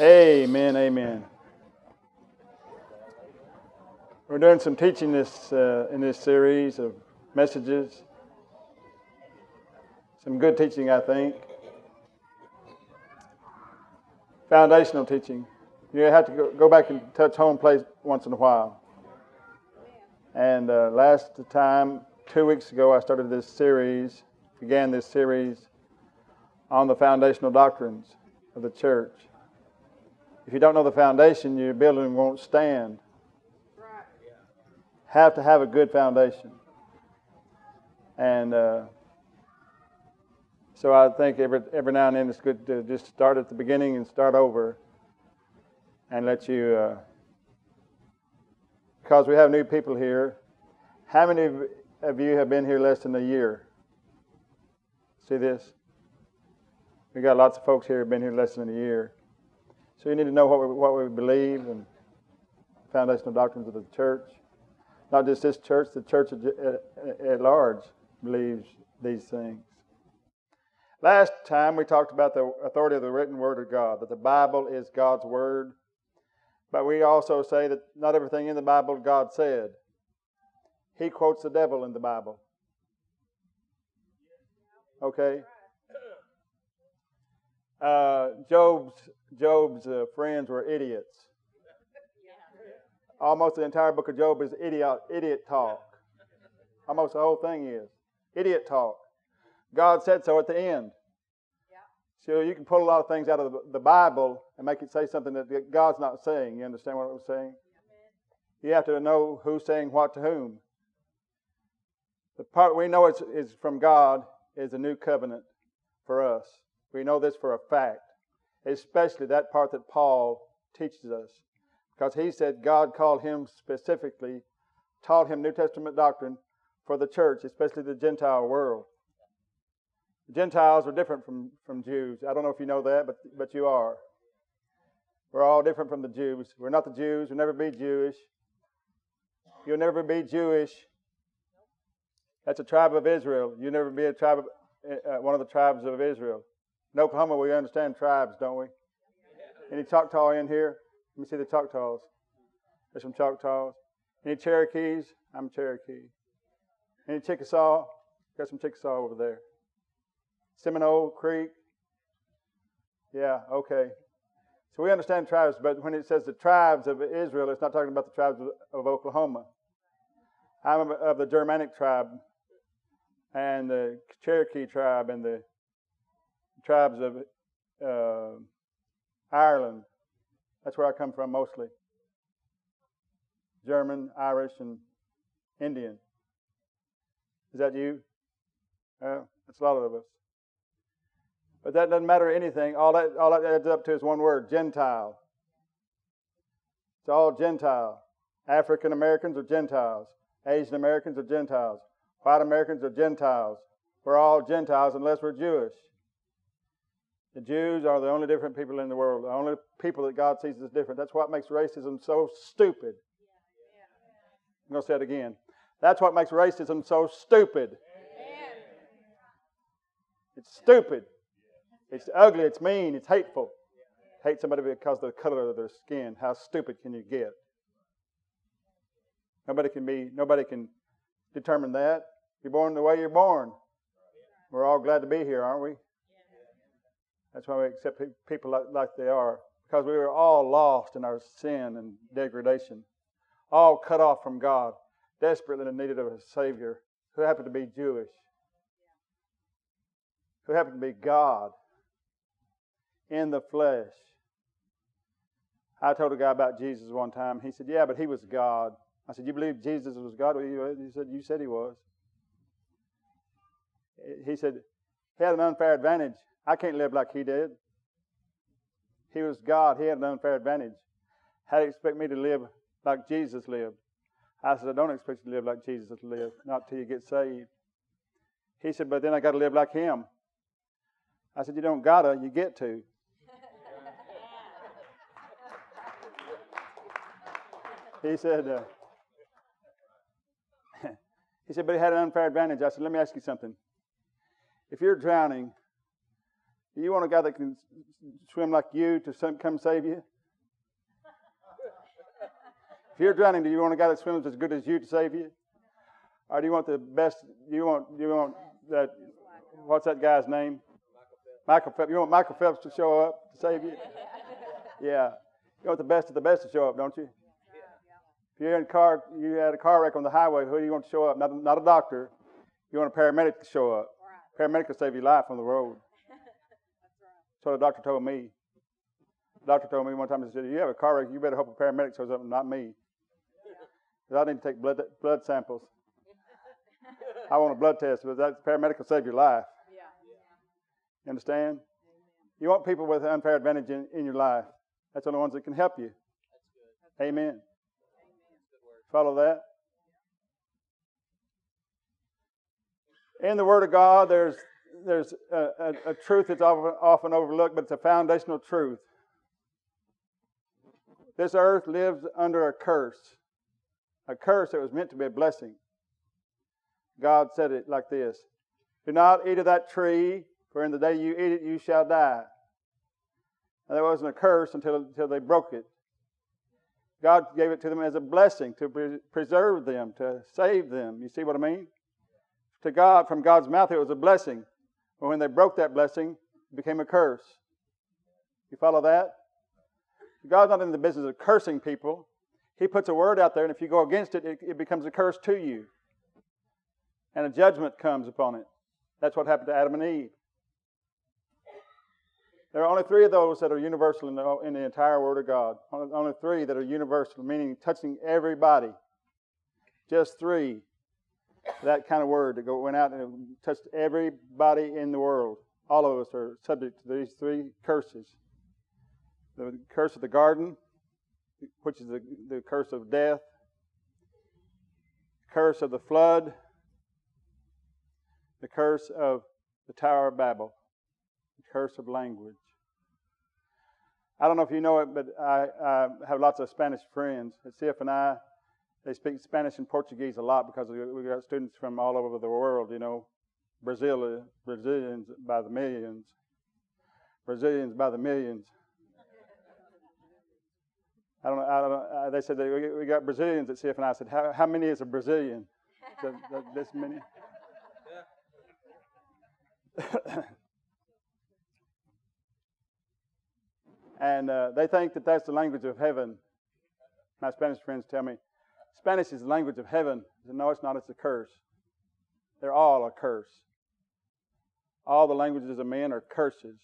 Amen, amen. We're doing some teaching this uh, in this series of messages. Some good teaching, I think. Foundational teaching. You have to go, back and touch home place once in a while. And uh, last time, two weeks ago, I started this series, began this series on the foundational doctrines of the church. If you don't know the foundation, your building won't stand. Have to have a good foundation. And uh, so I think every, every now and then it's good to just start at the beginning and start over and let you, uh, because we have new people here. How many of you have been here less than a year? See this? We got lots of folks here who have been here less than a year. So you need to know what we, what we believe and foundational doctrines of the church. Not just this church, the church at, at large believes these things. Last time we talked about the authority of the written word of God, that the Bible is God's word. But we also say that not everything in the Bible God said. He quotes the devil in the Bible. Okay? Uh, Job's Job's uh, friends were idiots. Almost the entire book of Job is idiot idiot talk. Almost the whole thing is idiot talk. God said so at the end. So you can pull a lot of things out of the Bible and make it say something that God's not saying. You understand what I'm saying? You have to know who's saying what to whom. The part we know is, is from God is a new covenant for us. We know this for a fact, especially that part that Paul teaches us. Because he said God called him specifically, taught him New Testament doctrine for the church, especially the Gentile world. The Gentiles are different from, from Jews. I don't know if you know that, but, but you are. We're all different from the Jews. We're not the Jews. We'll never be Jewish. You'll never be Jewish. That's a tribe of Israel. You'll never be a tribe of, uh, one of the tribes of Israel. In Oklahoma, we understand tribes, don't we? Any Choctaw in here? Let me see the Choctaws. There's some Choctaws. Any Cherokees? I'm Cherokee. Any Chickasaw? Got some Chickasaw over there. Seminole Creek? Yeah, okay. So we understand tribes, but when it says the tribes of Israel, it's not talking about the tribes of, of Oklahoma. I'm of the Germanic tribe and the Cherokee tribe and the tribes of uh, Ireland. That's where I come from mostly. German, Irish, and Indian. Is that you? Uh, that's a lot of us. But that doesn't matter anything. All that, all that adds up to is one word Gentile. It's all Gentile. African Americans are Gentiles. Asian Americans are Gentiles. White Americans are Gentiles. We're all Gentiles unless we're Jewish. The Jews are the only different people in the world, the only people that God sees as different. That's what makes racism so stupid. I'm going to say it again. That's what makes racism so stupid. It's stupid. It's ugly. It's mean. It's hateful. Hate somebody because of the color of their skin. How stupid can you get? Nobody can be. Nobody can determine that. You're born the way you're born. We're all glad to be here, aren't we? That's why we accept people like, like they are, because we were all lost in our sin and degradation, all cut off from God, desperately in need of a Savior who happened to be Jewish, who happened to be God in the flesh. I told a guy about Jesus one time. He said, Yeah, but he was God. I said, You believe Jesus was God? He said, You said he was. He said, He had an unfair advantage. I can't live like he did. He was God. He had an unfair advantage. How do you expect me to live like Jesus lived? I said, I don't expect you to live like Jesus lived, not till you get saved. He said, but then I got to live like him. I said, you don't gotta, you get to. he said, uh, he said, but he had an unfair advantage. I said, let me ask you something. If you're drowning, do you want a guy that can swim like you to come save you? If you're drowning, do you want a guy that swims as good as you to save you? Or do you want the best? Do you want you want that? What's that guy's name? Michael Phelps. You want Michael Phelps to show up to save you? Yeah. You want the best of the best to show up, don't you? If you're in a car, you had a car wreck on the highway. Who do you want to show up? Not, not a doctor. You want a paramedic to show up. Paramedic will save your life on the road. The doctor told me. The doctor told me one time, he said, You have a car wreck, you better hope a paramedic shows up, not me. Because I need to take blood, blood samples. I want a blood test, but that paramedic will save your life. You understand? You want people with unfair advantage in, in your life. That's the only ones that can help you. Amen. Follow that? In the Word of God, there's, there's a, a, a truth that's often, often overlooked, but it's a foundational truth. This earth lives under a curse, a curse that was meant to be a blessing. God said it like this Do not eat of that tree, for in the day you eat it, you shall die. And there wasn't a curse until, until they broke it. God gave it to them as a blessing to pre- preserve them, to save them. You see what I mean? To God, from God's mouth, it was a blessing. But when they broke that blessing, it became a curse. You follow that? God's not in the business of cursing people. He puts a word out there, and if you go against it, it, it becomes a curse to you. And a judgment comes upon it. That's what happened to Adam and Eve. There are only three of those that are universal in the, in the entire Word of God. Only, only three that are universal, meaning touching everybody. Just three. That kind of word that went out and touched everybody in the world. All of us are subject to these three curses the curse of the garden, which is the, the curse of death, curse of the flood, the curse of the Tower of Babel, the curse of language. I don't know if you know it, but I, I have lots of Spanish friends at CFNI. They speak Spanish and Portuguese a lot because we've got students from all over the world. You know, Brazil, Brazilians by the millions, Brazilians by the millions. I don't know. I don't know. Uh, they said that we got Brazilians at CFNI. I said, how, how many is a Brazilian? this many? And uh, they think that that's the language of heaven. My Spanish friends tell me, Spanish is the language of heaven. No, it's not. It's a curse. They're all a curse. All the languages of men are curses.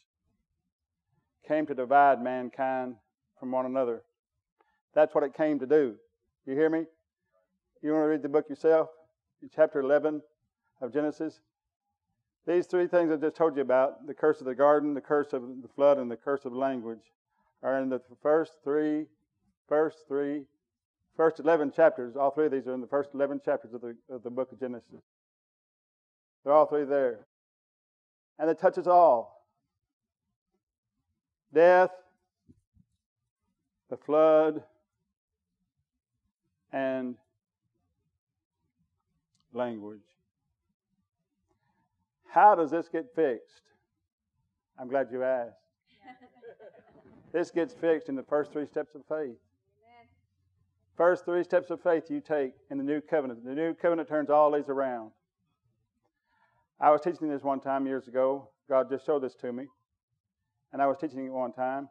Came to divide mankind from one another. That's what it came to do. You hear me? You want to read the book yourself? In chapter 11 of Genesis. These three things I just told you about the curse of the garden, the curse of the flood, and the curse of language are in the first three, first three, first 11 chapters. All three of these are in the first 11 chapters of the, of the book of Genesis. They're all three there. And it touches all death, the flood, and language. How does this get fixed? I'm glad you asked. This gets fixed in the first three steps of faith. First three steps of faith you take in the new covenant. The new covenant turns all these around. I was teaching this one time years ago. God just showed this to me. And I was teaching it one time.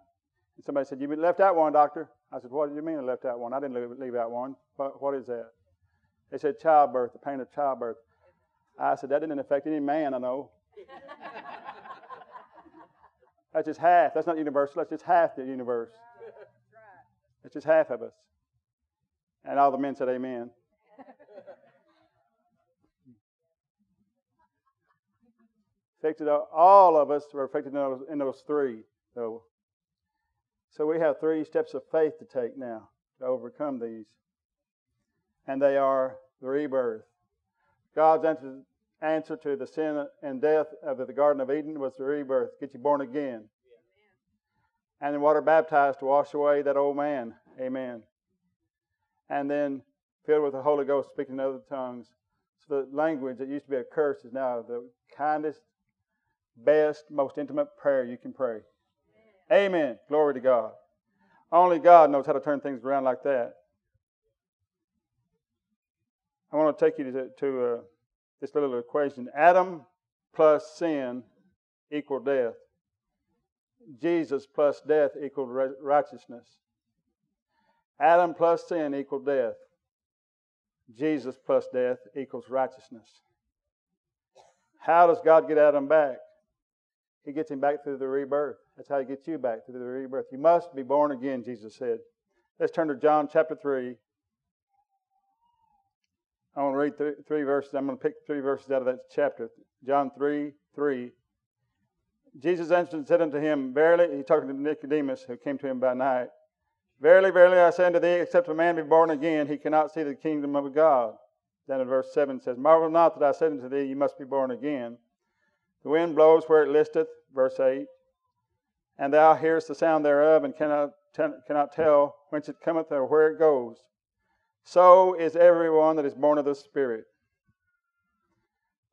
And somebody said, You left out one, doctor. I said, What do you mean I left out one? I didn't leave, leave out one. What, what is that? They said, Childbirth, the pain of childbirth. I said, That didn't affect any man I know. That's just half. That's not universal. That's just half the universe. That's just half of us. And all the men said, Amen. affected all of us were affected in those, in those three, though. So we have three steps of faith to take now to overcome these. And they are the rebirth. God's answer, answer to the sin and death of the Garden of Eden was the rebirth, get you born again. And then water baptized to wash away that old man. Amen. And then filled with the Holy Ghost, speaking in other tongues. So the language that used to be a curse is now the kindest, best, most intimate prayer you can pray. Amen. Amen. Glory to God. Only God knows how to turn things around like that. I want to take you to, to uh, this little equation Adam plus sin equal death. Jesus plus death equal righteousness. Adam plus sin equal death. Jesus plus death equals righteousness. How does God get Adam back? He gets him back through the rebirth. That's how he gets you back through the rebirth. You must be born again, Jesus said. Let's turn to John chapter 3. I want to read three, three verses. I'm going to pick three verses out of that chapter. John 3 3. Jesus answered and said unto him, Verily, he's talking to Nicodemus who came to him by night. Verily, verily, I say unto thee, except a man be born again, he cannot see the kingdom of God. Then in verse 7 says, Marvel not that I said unto thee, You must be born again. The wind blows where it listeth, verse 8, and thou hearest the sound thereof, and cannot, cannot tell whence it cometh or where it goes. So is everyone that is born of the Spirit.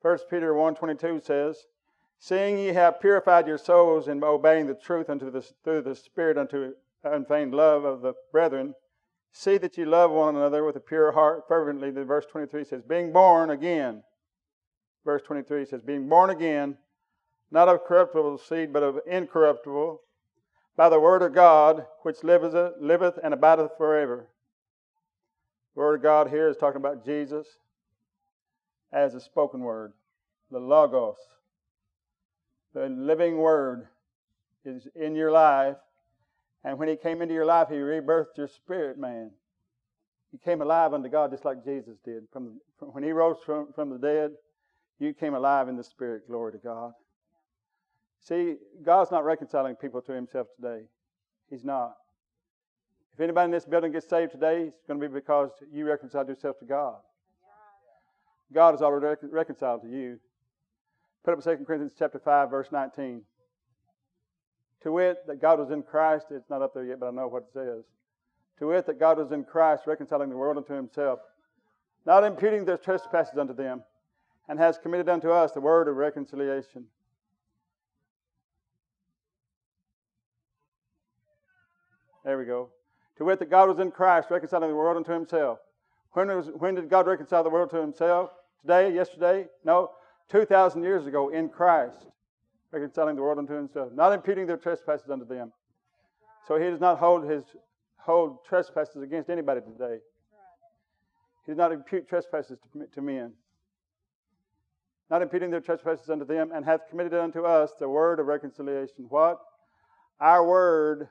1 Peter 1.22 says, Seeing ye have purified your souls in obeying the truth unto the, through the Spirit unto unfeigned love of the brethren, see that you love one another with a pure heart fervently. The verse 23 says, Being born again. Verse 23 says, Being born again, not of corruptible seed, but of incorruptible, by the word of God, which liveth, and abideth forever. The word of God here is talking about Jesus as a spoken word, the Logos. The living word is in your life. And when he came into your life, he rebirthed your spirit, man. You came alive unto God just like Jesus did. From, from when he rose from, from the dead, you came alive in the spirit. Glory to God. See, God's not reconciling people to himself today. He's not. If anybody in this building gets saved today, it's going to be because you reconciled yourself to God. God has already reconciled to you. Put up 2 Corinthians chapter 5, verse 19. To wit, that God was in Christ, it's not up there yet, but I know what it says. To wit, that God was in Christ, reconciling the world unto himself, not imputing their trespasses unto them, and has committed unto us the word of reconciliation. There we go. To wit, that God was in Christ, reconciling the world unto himself. When, was, when did God reconcile the world to himself? Today? Yesterday? No. 2,000 years ago in Christ, reconciling the world unto himself, not imputing their trespasses unto them. So he does not hold his hold trespasses against anybody today. He does not impute trespasses to, to men. Not imputing their trespasses unto them, and hath committed unto us the word of reconciliation. What? Our word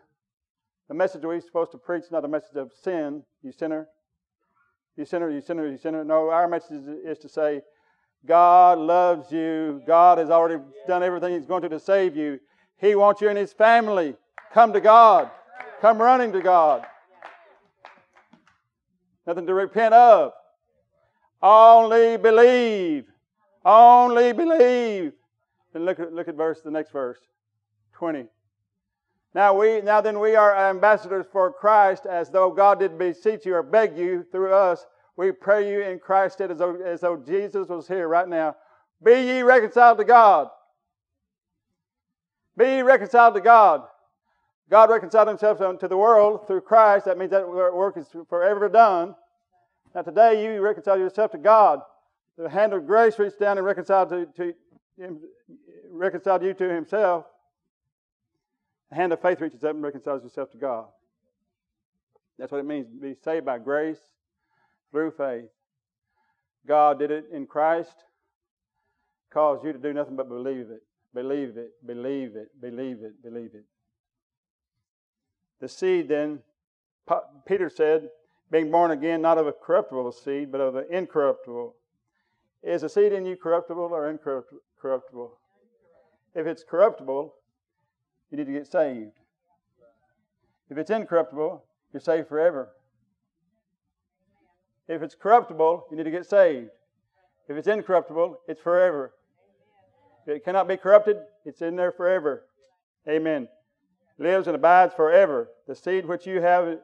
the message we're supposed to preach not a message of sin, you sinner. You sinner, you sinner, you sinner. No, our message is to say, God loves you. God has already done everything He's going to to save you. He wants you and His family. Come to God. Come running to God. Nothing to repent of. Only believe. Only believe. Then look at, look at verse, the next verse. 20. Now we now then we are ambassadors for Christ, as though God did beseech you or beg you through us. We pray you in Christ as though, as though Jesus was here right now. Be ye reconciled to God. Be ye reconciled to God. God reconciled himself to the world through Christ. That means that work is forever done. Now today you reconcile yourself to God. The hand of grace reached down and reconciled to, to reconciled you to himself. The hand of faith reaches up and reconciles yourself to God. That's what it means to be saved by grace through faith. God did it in Christ, caused you to do nothing but believe it, believe it, believe it, believe it, believe it. The seed, then, Peter said, being born again, not of a corruptible seed, but of an incorruptible. Is the seed in you corruptible or incorruptible? if it's corruptible, you need to get saved. If it's incorruptible, you're saved forever. If it's corruptible, you need to get saved. If it's incorruptible, it's forever. If it cannot be corrupted, it's in there forever. Amen. Lives and abides forever. The seed which you have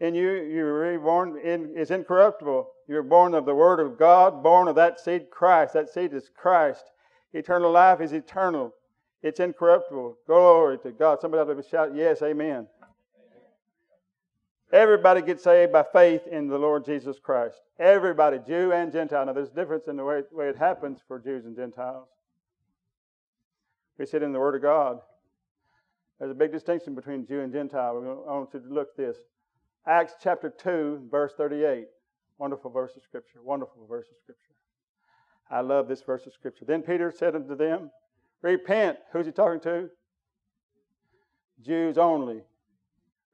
in you, you were reborn in, is incorruptible. You're born of the Word of God, born of that seed, Christ. That seed is Christ. Eternal life is eternal. It's incorruptible. Glory to God. Somebody ought to shout, Yes, Amen. Everybody gets saved by faith in the Lord Jesus Christ. Everybody, Jew and Gentile. Now, there's a difference in the way, way it happens for Jews and Gentiles. We it in the Word of God. There's a big distinction between Jew and Gentile. I want you to look at this. Acts chapter 2, verse 38. Wonderful verse of Scripture. Wonderful verse of Scripture. I love this verse of Scripture. Then Peter said unto them, Repent. Who's he talking to? Jews only.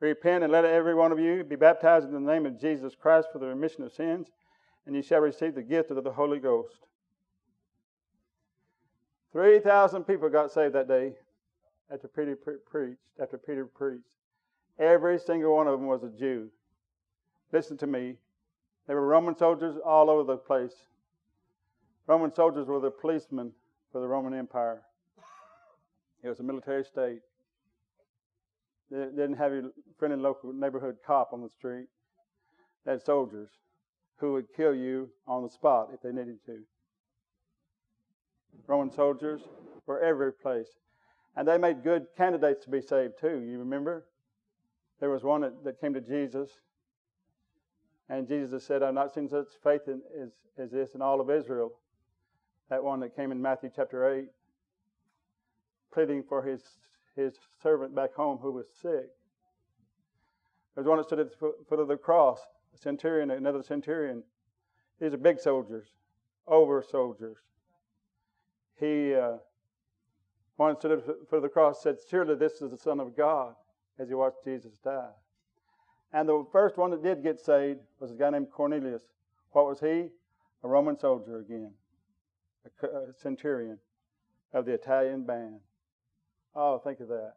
Repent and let every one of you be baptized in the name of Jesus Christ for the remission of sins, and you shall receive the gift of the Holy Ghost. 3,000 people got saved that day after Peter preached. After Peter preached. Every single one of them was a Jew. Listen to me. There were Roman soldiers all over the place. Roman soldiers were the policemen for the Roman Empire. It was a military state. They didn't have your friendly local neighborhood cop on the street. They had soldiers who would kill you on the spot if they needed to. Roman soldiers were every place. And they made good candidates to be saved too. You remember? There was one that, that came to Jesus, and Jesus said, I've not seen such faith in, as, as this in all of Israel. That one that came in Matthew chapter 8, pleading for his, his servant back home who was sick. There's one that stood at the foot of the cross, a centurion, another centurion. These are big soldiers, over soldiers. He, uh, one stood at the foot of the cross said, Surely this is the Son of God as he watched Jesus die. And the first one that did get saved was a guy named Cornelius. What was he? A Roman soldier again, a centurion of the Italian band. Oh, think of that.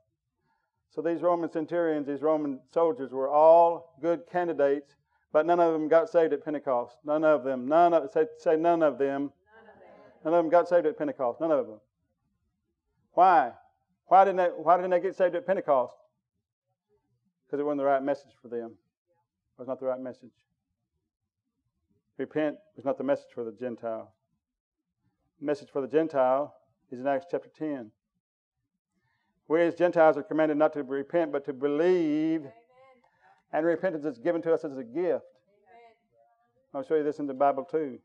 So these Roman centurions, these Roman soldiers were all good candidates, but none of them got saved at Pentecost. None of them. None of say, say none of them. None of them. None of them got saved at Pentecost. None of them. Why? Why didn't they, why didn't they get saved at Pentecost? because it wasn't the right message for them. It was not the right message. Repent was not the message for the Gentile. The message for the Gentile is in Acts chapter 10. We as Gentiles are commanded not to repent, but to believe. Amen. And repentance is given to us as a gift. Amen. I'll show you this in the Bible too.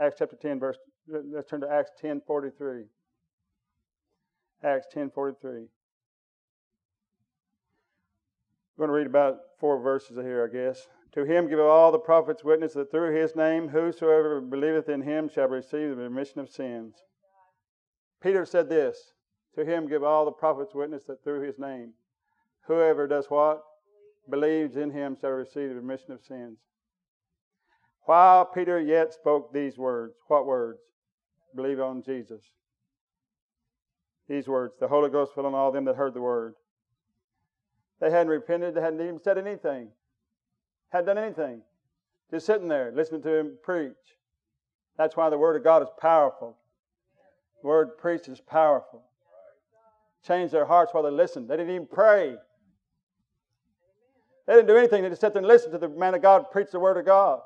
Acts chapter 10, verse. Let's turn to Acts 10 43. Acts 10 43. I'm going to read about four verses here, I guess. To him give all the prophets witness that through his name whosoever believeth in him shall receive the remission of sins. Peter said this To him give all the prophets witness that through his name whoever does what? Believes in him shall receive the remission of sins. While Peter yet spoke these words, what words? Believe on Jesus. These words, the Holy Ghost fell on all them that heard the word. They hadn't repented. They hadn't even said anything. Hadn't done anything. Just sitting there listening to him preach. That's why the Word of God is powerful. The Word preached is powerful. Changed their hearts while they listened. They didn't even pray. They didn't do anything. They just sat there and listened to the man of God preach the Word of God.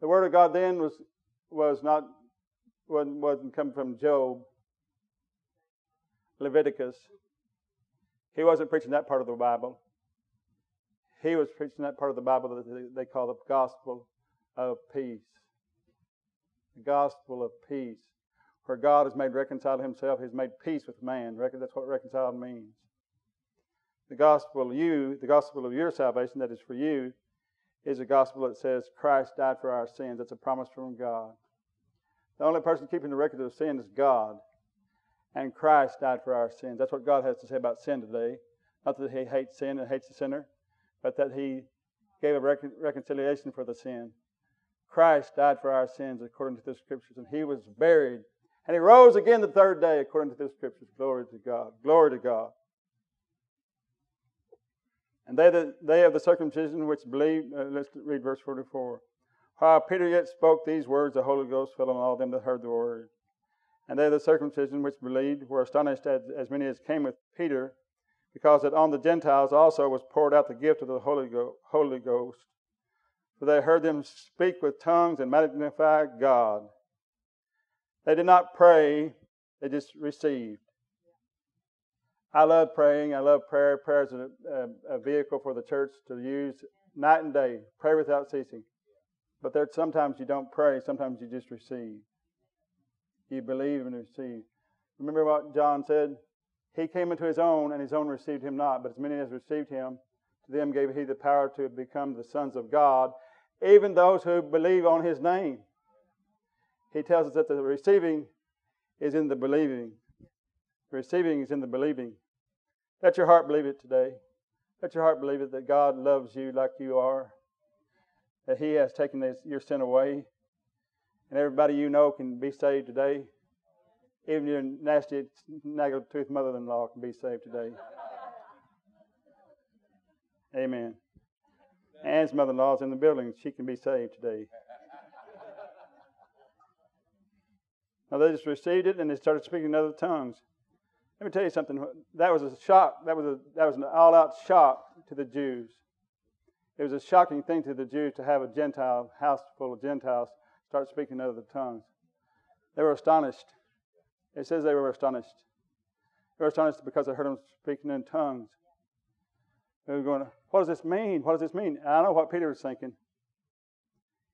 The Word of God then was, was not wasn't, wasn't coming from Job, Leviticus, he wasn't preaching that part of the Bible. He was preaching that part of the Bible that they call the gospel of peace. The gospel of peace. Where God has made reconciled himself, he's made peace with man. That's what reconciled means. The gospel you, the gospel of your salvation, that is for you, is a gospel that says Christ died for our sins. That's a promise from God. The only person keeping the record of sin is God and Christ died for our sins. That's what God has to say about sin today. Not that He hates sin and hates the sinner, but that He gave a recon- reconciliation for the sin. Christ died for our sins according to the Scriptures, and He was buried, And he rose again the third day, according to the scriptures. Glory to God. Glory to God. And they, that, they of the circumcision which believed, uh, let's read verse 44. While Peter yet spoke these words, the Holy Ghost fell on all them that heard the word. And they of the circumcision which believed were astonished at as many as came with Peter, because that on the Gentiles also was poured out the gift of the Holy, Go- Holy Ghost. For they heard them speak with tongues and magnify God. They did not pray, they just received. I love praying. I love prayer. Prayer is a, a, a, vehicle for the church to use night and day. Pray without ceasing. But there sometimes you don't pray. Sometimes you just receive. You believe and receive. Remember what John said? He came into his own, and his own received him not. But as many as received him, to them gave he the power to become the sons of God, even those who believe on his name. He tells us that the receiving is in the believing. The receiving is in the believing. Let your heart believe it today. Let your heart believe it that God loves you like you are, that He has taken this, your sin away, and everybody you know can be saved today. Even your nasty, tooth mother in law can be saved today. Amen. Anne's mother in law is in the building. She can be saved today. Now they just received it and they started speaking in other tongues. Let me tell you something. That was a shock. That was, a, that was an all out shock to the Jews. It was a shocking thing to the Jews to have a Gentile, house full of Gentiles, start speaking in other tongues. They were astonished. It says they were astonished. They were astonished because they heard them speaking in tongues. They were going, What does this mean? What does this mean? And I know what Peter was thinking.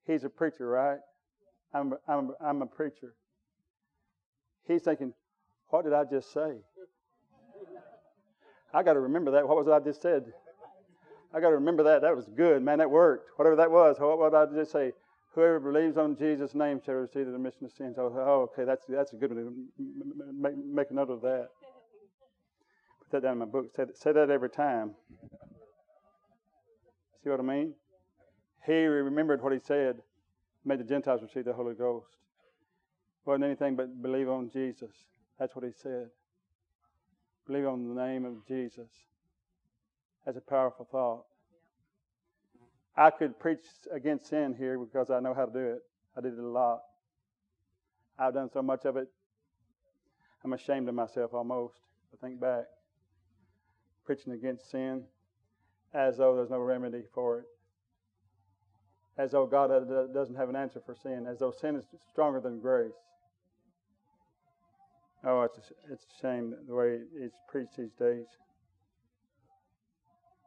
He's a preacher, right? I'm, I'm, I'm a preacher. He's thinking, What did I just say? I got to remember that. What was I just said? I got to remember that. That was good, man. That worked. Whatever that was. What did I just say? Whoever believes on Jesus' name shall receive the remission of sins. Oh, oh, okay, that's that's a good one. Make, make a note of that. Put that down in my book. Say, say that every time. See what I mean? He remembered what he said, made the Gentiles receive the Holy Ghost. Wasn't anything but believe on Jesus. That's what he said. Believe on the name of Jesus. That's a powerful thought. I could preach against sin here because I know how to do it. I did it a lot. I've done so much of it, I'm ashamed of myself almost. I think back. Preaching against sin as though there's no remedy for it. As though God doesn't have an answer for sin. As though sin is stronger than grace. Oh, it's a, it's a shame the way it's preached these days.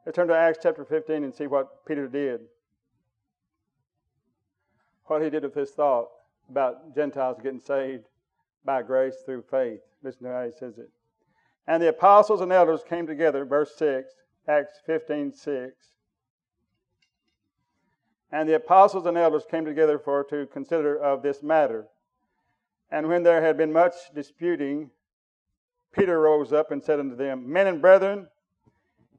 Let's turn to Acts chapter 15 and see what Peter did. What he did with his thought about Gentiles getting saved by grace through faith. Listen to how he says it. And the apostles and elders came together, verse 6, Acts 15 6. And the apostles and elders came together for to consider of this matter. And when there had been much disputing, Peter rose up and said unto them, Men and brethren,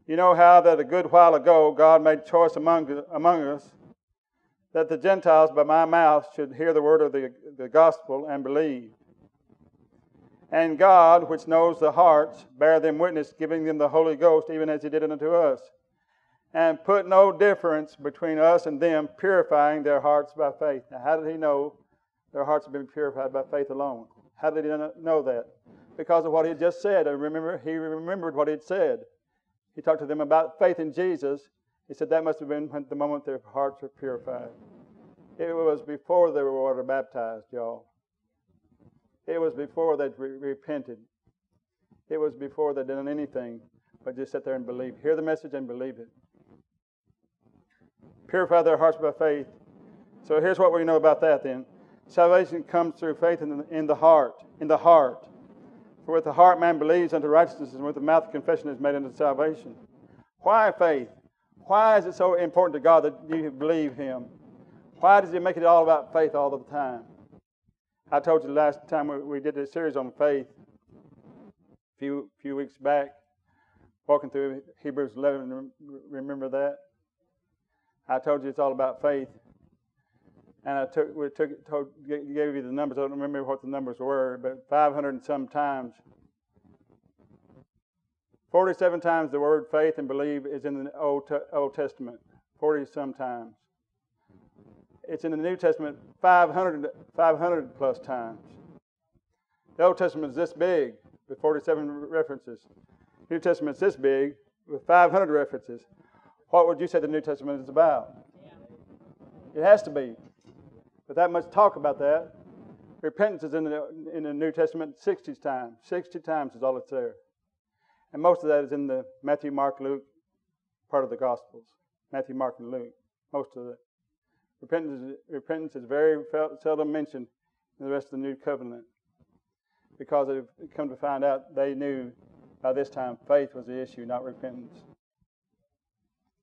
you know how that a good while ago God made choice among, among us that the Gentiles by my mouth should hear the word of the, the gospel and believe. And God, which knows the hearts, bear them witness, giving them the Holy Ghost, even as He did unto us. And put no difference between us and them, purifying their hearts by faith. Now, how did He know their hearts have been purified by faith alone. How did he know that? Because of what he had just said. I remember he remembered what he had said. He talked to them about faith in Jesus. He said that must have been the moment their hearts were purified. It was before they were water baptized, y'all. It was before they'd re- repented. It was before they'd done anything but just sit there and believe. Hear the message and believe it. Purify their hearts by faith. So here's what we know about that then. Salvation comes through faith in the, in the heart. In the heart. For with the heart man believes unto righteousness, and with the mouth confession is made unto salvation. Why faith? Why is it so important to God that you believe Him? Why does He make it all about faith all the time? I told you last time we, we did this series on faith, a few, few weeks back, walking through Hebrews 11. Remember that? I told you it's all about faith. And I took we took told, gave you the numbers. I don't remember what the numbers were, but 500 and some times. 47 times the word faith and believe is in the Old, Old Testament. 40 some times. It's in the New Testament 500, 500 plus times. The Old Testament is this big with 47 references. New Testament is this big with 500 references. What would you say the New Testament is about? It has to be. That much talk about that. Repentance is in the, in the New Testament 60 times. 60 times is all it's there. And most of that is in the Matthew, Mark, Luke part of the Gospels. Matthew, Mark, and Luke. Most of it. Repentance, repentance is very seldom mentioned in the rest of the New Covenant because they've come to find out they knew by this time faith was the issue, not repentance.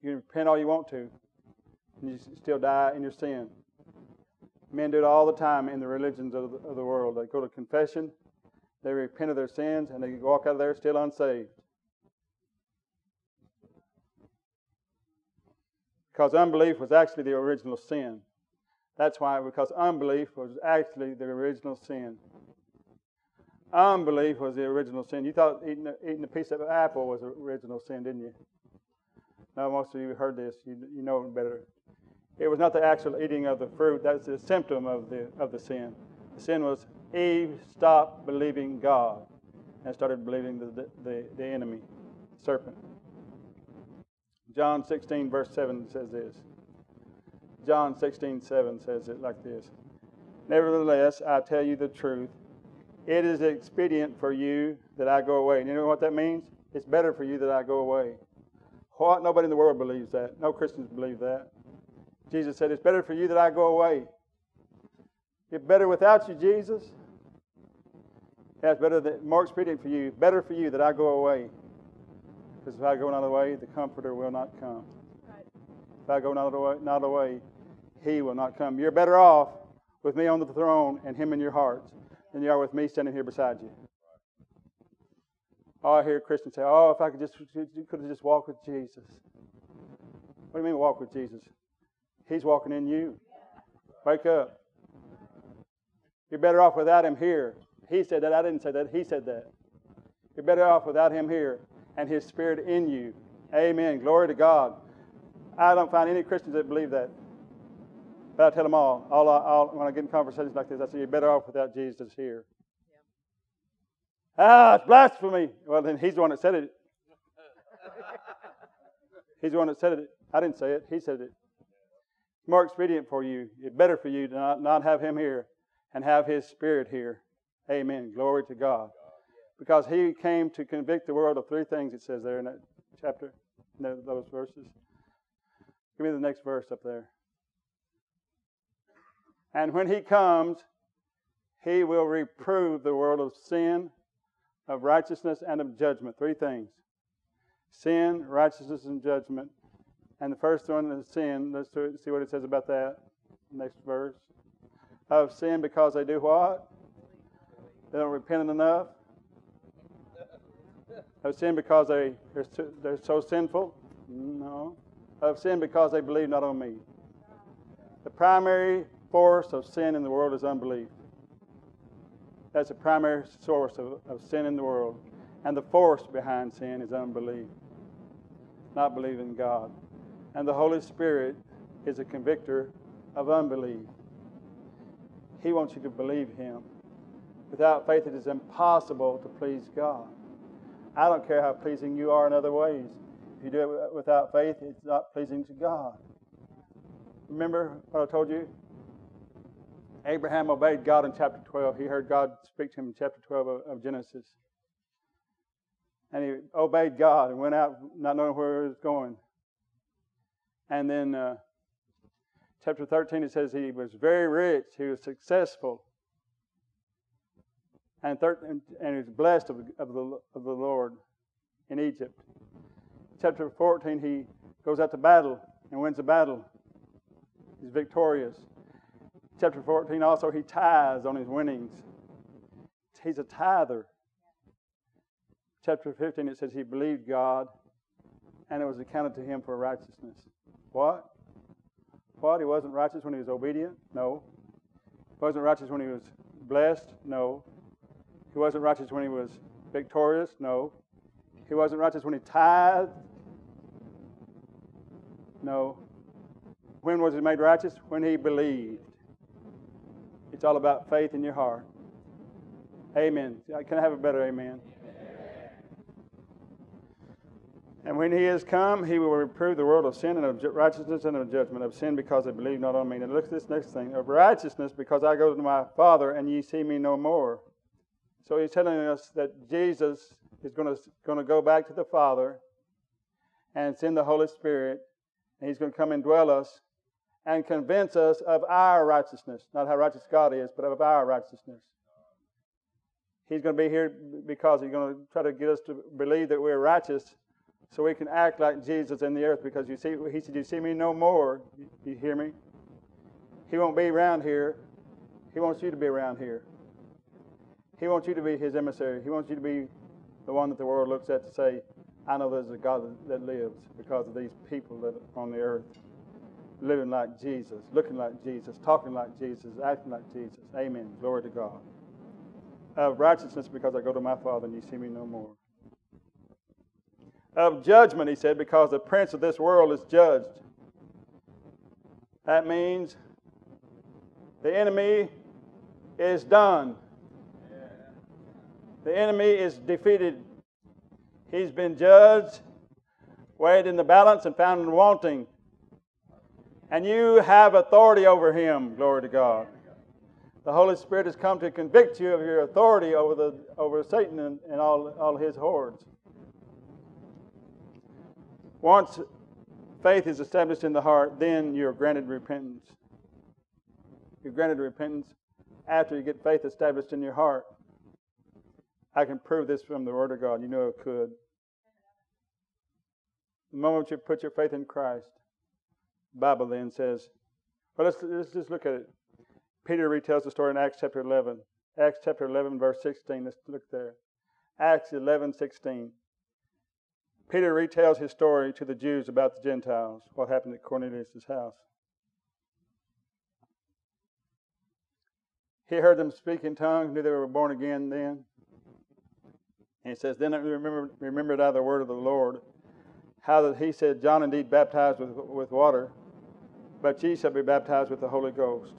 You can repent all you want to, and you still die in your sin. Men do it all the time in the religions of the, of the world. They go to confession, they repent of their sins, and they walk out of there still unsaved. Because unbelief was actually the original sin. That's why, because unbelief was actually the original sin. Unbelief was the original sin. You thought eating a, eating a piece of apple was the original sin, didn't you? Now, most of you heard this. You, you know better. It was not the actual eating of the fruit. That's the symptom of the, of the sin. The sin was Eve stopped believing God and started believing the, the, the enemy, the serpent. John 16, verse 7 says this. John 16, 7 says it like this Nevertheless, I tell you the truth. It is expedient for you that I go away. And you know what that means? It's better for you that I go away. What? Nobody in the world believes that. No Christians believe that. Jesus said, It's better for you that I go away. It's better without you, Jesus. It's better than, more expedient for you. Better for you that I go away. Because if I go not away, the Comforter will not come. If I go not away, He will not come. You're better off with me on the throne and Him in your hearts than you are with me standing here beside you. Oh, I hear Christians say, "Oh, if I could just, could have just walked with Jesus." What do you mean walk with Jesus? He's walking in you. Wake up. You're better off without Him here. He said that. I didn't say that. He said that. You're better off without Him here and His Spirit in you. Amen. Glory to God. I don't find any Christians that believe that. But I tell them all, all, all when I get in conversations like this, I say, you're better off without Jesus here. Yeah. Ah, it's blasphemy. Well, then he's the one that said it. he's the one that said it. I didn't say it. He said it. More expedient for you. It's better for you to not, not have him here and have his spirit here. Amen. Glory to God because he came to convict the world of three things, it says there in that chapter, in those verses. Give me the next verse up there. And when he comes, he will reprove the world of sin, of righteousness, and of judgment. Three things sin, righteousness, and judgment. And the first one is sin. Let's see what it says about that. Next verse. Of sin because they do what? They don't repent enough of sin because they, they're, they're so sinful? No. Of sin because they believe not on me. The primary force of sin in the world is unbelief. That's the primary source of, of sin in the world. And the force behind sin is unbelief, not believing God. And the Holy Spirit is a convictor of unbelief. He wants you to believe Him. Without faith, it is impossible to please God. I don't care how pleasing you are in other ways. If you do it without faith, it's not pleasing to God. Remember what I told you? Abraham obeyed God in chapter 12. He heard God speak to him in chapter 12 of, of Genesis. And he obeyed God and went out not knowing where he was going. And then uh, chapter 13, it says he was very rich, he was successful and, thir- and, and is blessed of, of, the, of the Lord in Egypt. Chapter 14, he goes out to battle and wins the battle. He's victorious. Chapter 14, also, he tithes on his winnings. He's a tither. Chapter 15, it says he believed God and it was accounted to him for righteousness. What? what? He wasn't righteous when he was obedient? No. He wasn't righteous when he was blessed? No. He wasn't righteous when he was victorious? No. He wasn't righteous when he tithed? No. When was he made righteous? When he believed. It's all about faith in your heart. Amen. Can I have a better amen? And when he is come, he will reprove the world of sin and of righteousness and of judgment, of sin because they believe not on me. And look at this next thing of righteousness because I go to my Father and ye see me no more. So he's telling us that Jesus is going to, going to go back to the Father and send the Holy Spirit, and he's going to come and dwell us and convince us of our righteousness. Not how righteous God is, but of our righteousness. He's going to be here because he's going to try to get us to believe that we're righteous so we can act like Jesus in the earth because you see, he said, You see me no more. You hear me? He won't be around here. He wants you to be around here. He wants you to be his emissary. He wants you to be the one that the world looks at to say, I know there's a God that lives because of these people that are on the earth living like Jesus, looking like Jesus, talking like Jesus, acting like Jesus. Amen. Glory to God. Of righteousness because I go to my Father and you see me no more. Of judgment, he said, because the prince of this world is judged. That means the enemy is done. The enemy is defeated. He's been judged, weighed in the balance, and found wanting. And you have authority over him. Glory to God. The Holy Spirit has come to convict you of your authority over, the, over Satan and, and all, all his hordes. Once faith is established in the heart, then you're granted repentance. You're granted repentance after you get faith established in your heart. I can prove this from the Word of God. You know it could. The moment you put your faith in Christ, the Bible then says, well, let's, let's just look at it. Peter retells the story in Acts chapter 11. Acts chapter 11, verse 16. Let's look there. Acts 11, 16. Peter retells his story to the Jews about the Gentiles, what happened at Cornelius' house. He heard them speak in tongues, knew they were born again then. And he says, Then I remember, remembered out of the word of the Lord how that he said, John indeed baptized with, with water, but ye shall be baptized with the Holy Ghost.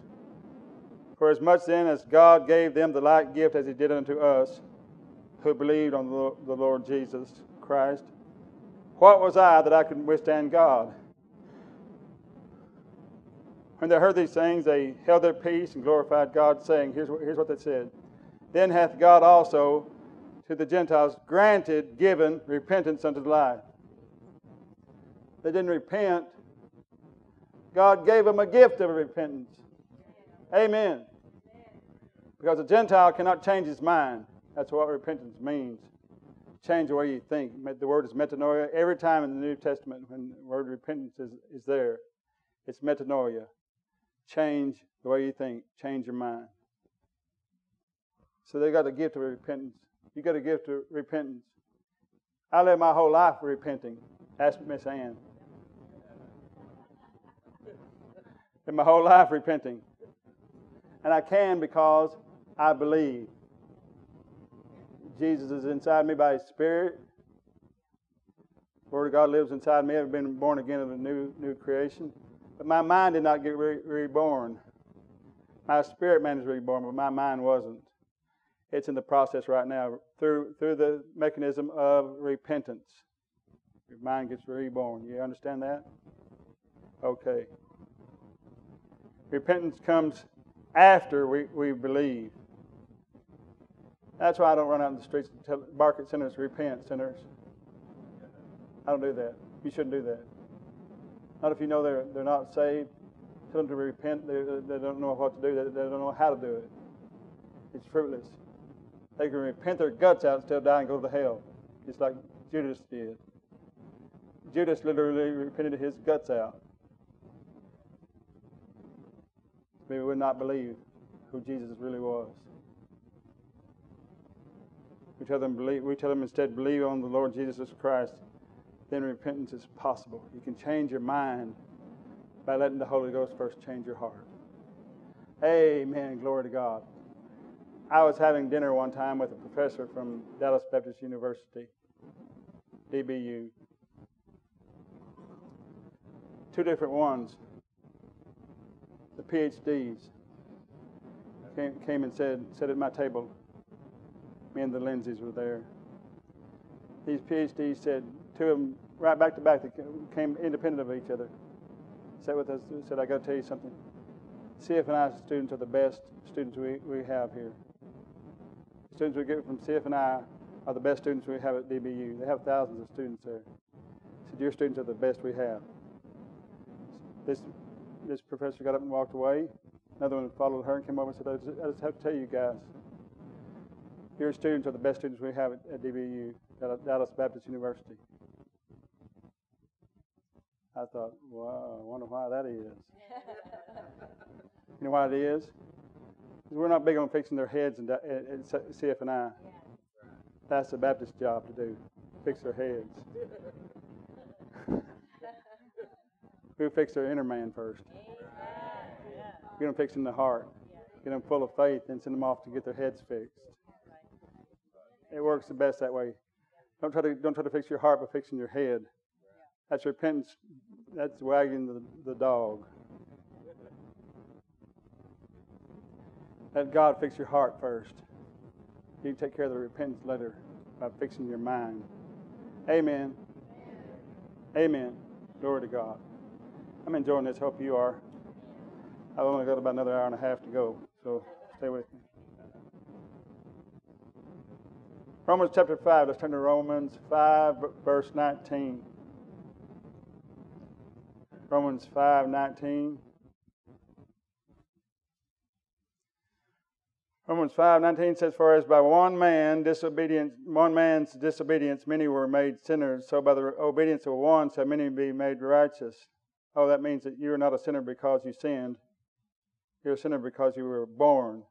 For as much then as God gave them the like gift as he did unto us, who believed on the Lord Jesus Christ, what was I that I could withstand God? When they heard these things, they held their peace and glorified God, saying, Here's what, here's what they said Then hath God also to the Gentiles granted, given repentance unto life. They didn't repent. God gave them a gift of repentance. Amen. Because a Gentile cannot change his mind. That's what repentance means. Change the way you think. The word is metanoia. Every time in the New Testament when the word repentance is, is there, it's metanoia. Change the way you think. Change your mind. So they got a gift of repentance. You got a gift of repentance. I live my whole life repenting. Ask Miss Ann. In my whole life repenting. And I can because I believe. Jesus is inside me by His Spirit. The Word of God lives inside me. I've been born again of a new new creation. But my mind did not get re- reborn. My spirit man is reborn, but my mind wasn't. It's in the process right now through through the mechanism of repentance. Your mind gets reborn. You understand that? Okay. Repentance comes after we, we believe. That's why I don't run out in the streets and tell, bark at sinners, repent, sinners. I don't do that. You shouldn't do that. Not if you know they're, they're not saved. Tell them to repent. They, they don't know what to do. They, they don't know how to do it. It's fruitless. They can repent their guts out and still die and go to hell, just like Judas did. Judas literally repented his guts out. We would not believe who Jesus really was. We tell them believe. We tell them instead believe on the Lord Jesus Christ. Then repentance is possible. You can change your mind by letting the Holy Ghost first change your heart. Amen. Glory to God. I was having dinner one time with a professor from Dallas Baptist University, DBU. Two different ones. The PhDs came, came and said, sat at my table. Me and the Lindsays were there. These PhDs said, two of them right back to back, they came independent of each other. Sat with us, said, I got to tell you something. CFNI students are the best students we, we have here. The students we get from CFNI are the best students we have at DBU. They have thousands of students there. said, Your students are the best we have. This, this professor got up and walked away. Another one followed her and came over and said, I just, I just have to tell you guys, your students are the best students we have at, at DBU, Dallas Baptist University. I thought, wow, I wonder why that is. you know why it is? We're not big on fixing their heads and, and CFNI. That's the Baptist job to do, fix their heads. we fix their inner man first. Get them fixing the heart. Get them full of faith, and send them off to get their heads fixed. It works the best that way. Don't try to don't try to fix your heart by fixing your head. That's repentance. That's wagging the, the dog. Let God fix your heart first. You take care of the repentance later by fixing your mind. Amen. Amen. Glory to God. I'm enjoying this. Hope you are. I've only got about another hour and a half to go, so stay with me. Romans chapter 5. Let's turn to Romans 5, verse 19. Romans 5 19. Romans 5 19 says, For as by one man disobedience, one man's disobedience, many were made sinners, so by the obedience of one shall many be made righteous. Oh, that means that you are not a sinner because you sinned. You're a sinner because you were born.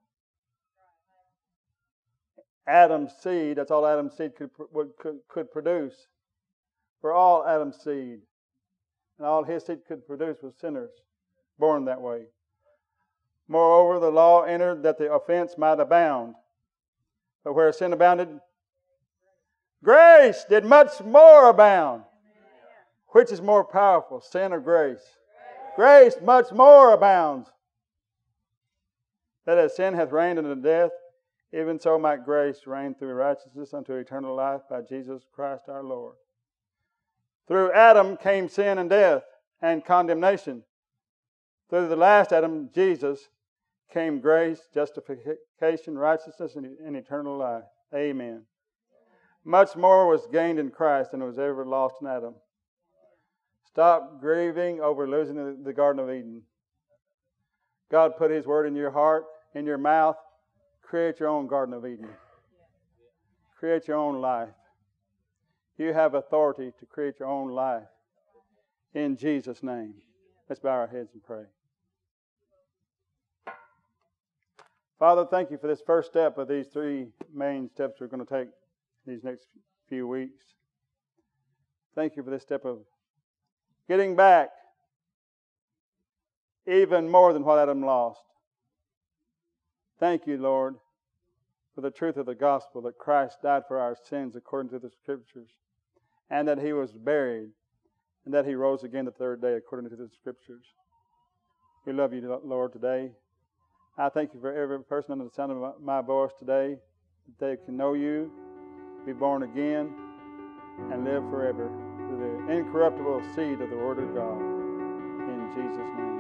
Adam's seed, that's all Adam's seed could, could, could produce. We're all Adam's seed and all his seed could produce was sinners, born that way. Moreover, the law entered that the offense might abound. But where sin abounded, grace did much more abound. Which is more powerful, sin or grace? Grace much more abounds. That as sin hath reigned unto death, even so might grace reign through righteousness unto eternal life by Jesus Christ our Lord. Through Adam came sin and death and condemnation. Through the last Adam, Jesus, came grace, justification, righteousness, and eternal life. Amen. Much more was gained in Christ than was ever lost in Adam. Stop grieving over losing the Garden of Eden. God put His word in your heart, in your mouth. Create your own Garden of Eden. Create your own life. You have authority to create your own life. In Jesus' name. Let's bow our heads and pray. Father, thank you for this first step of these three main steps we're going to take these next few weeks. Thank you for this step of getting back even more than what Adam lost. Thank you, Lord, for the truth of the gospel that Christ died for our sins according to the scriptures and that he was buried, and that he rose again the third day according to the scriptures. We love you, Lord, today. I thank you for every person under the sound of my voice today, that they can know you, be born again, and live forever through the incorruptible seed of the Word of God. In Jesus' name.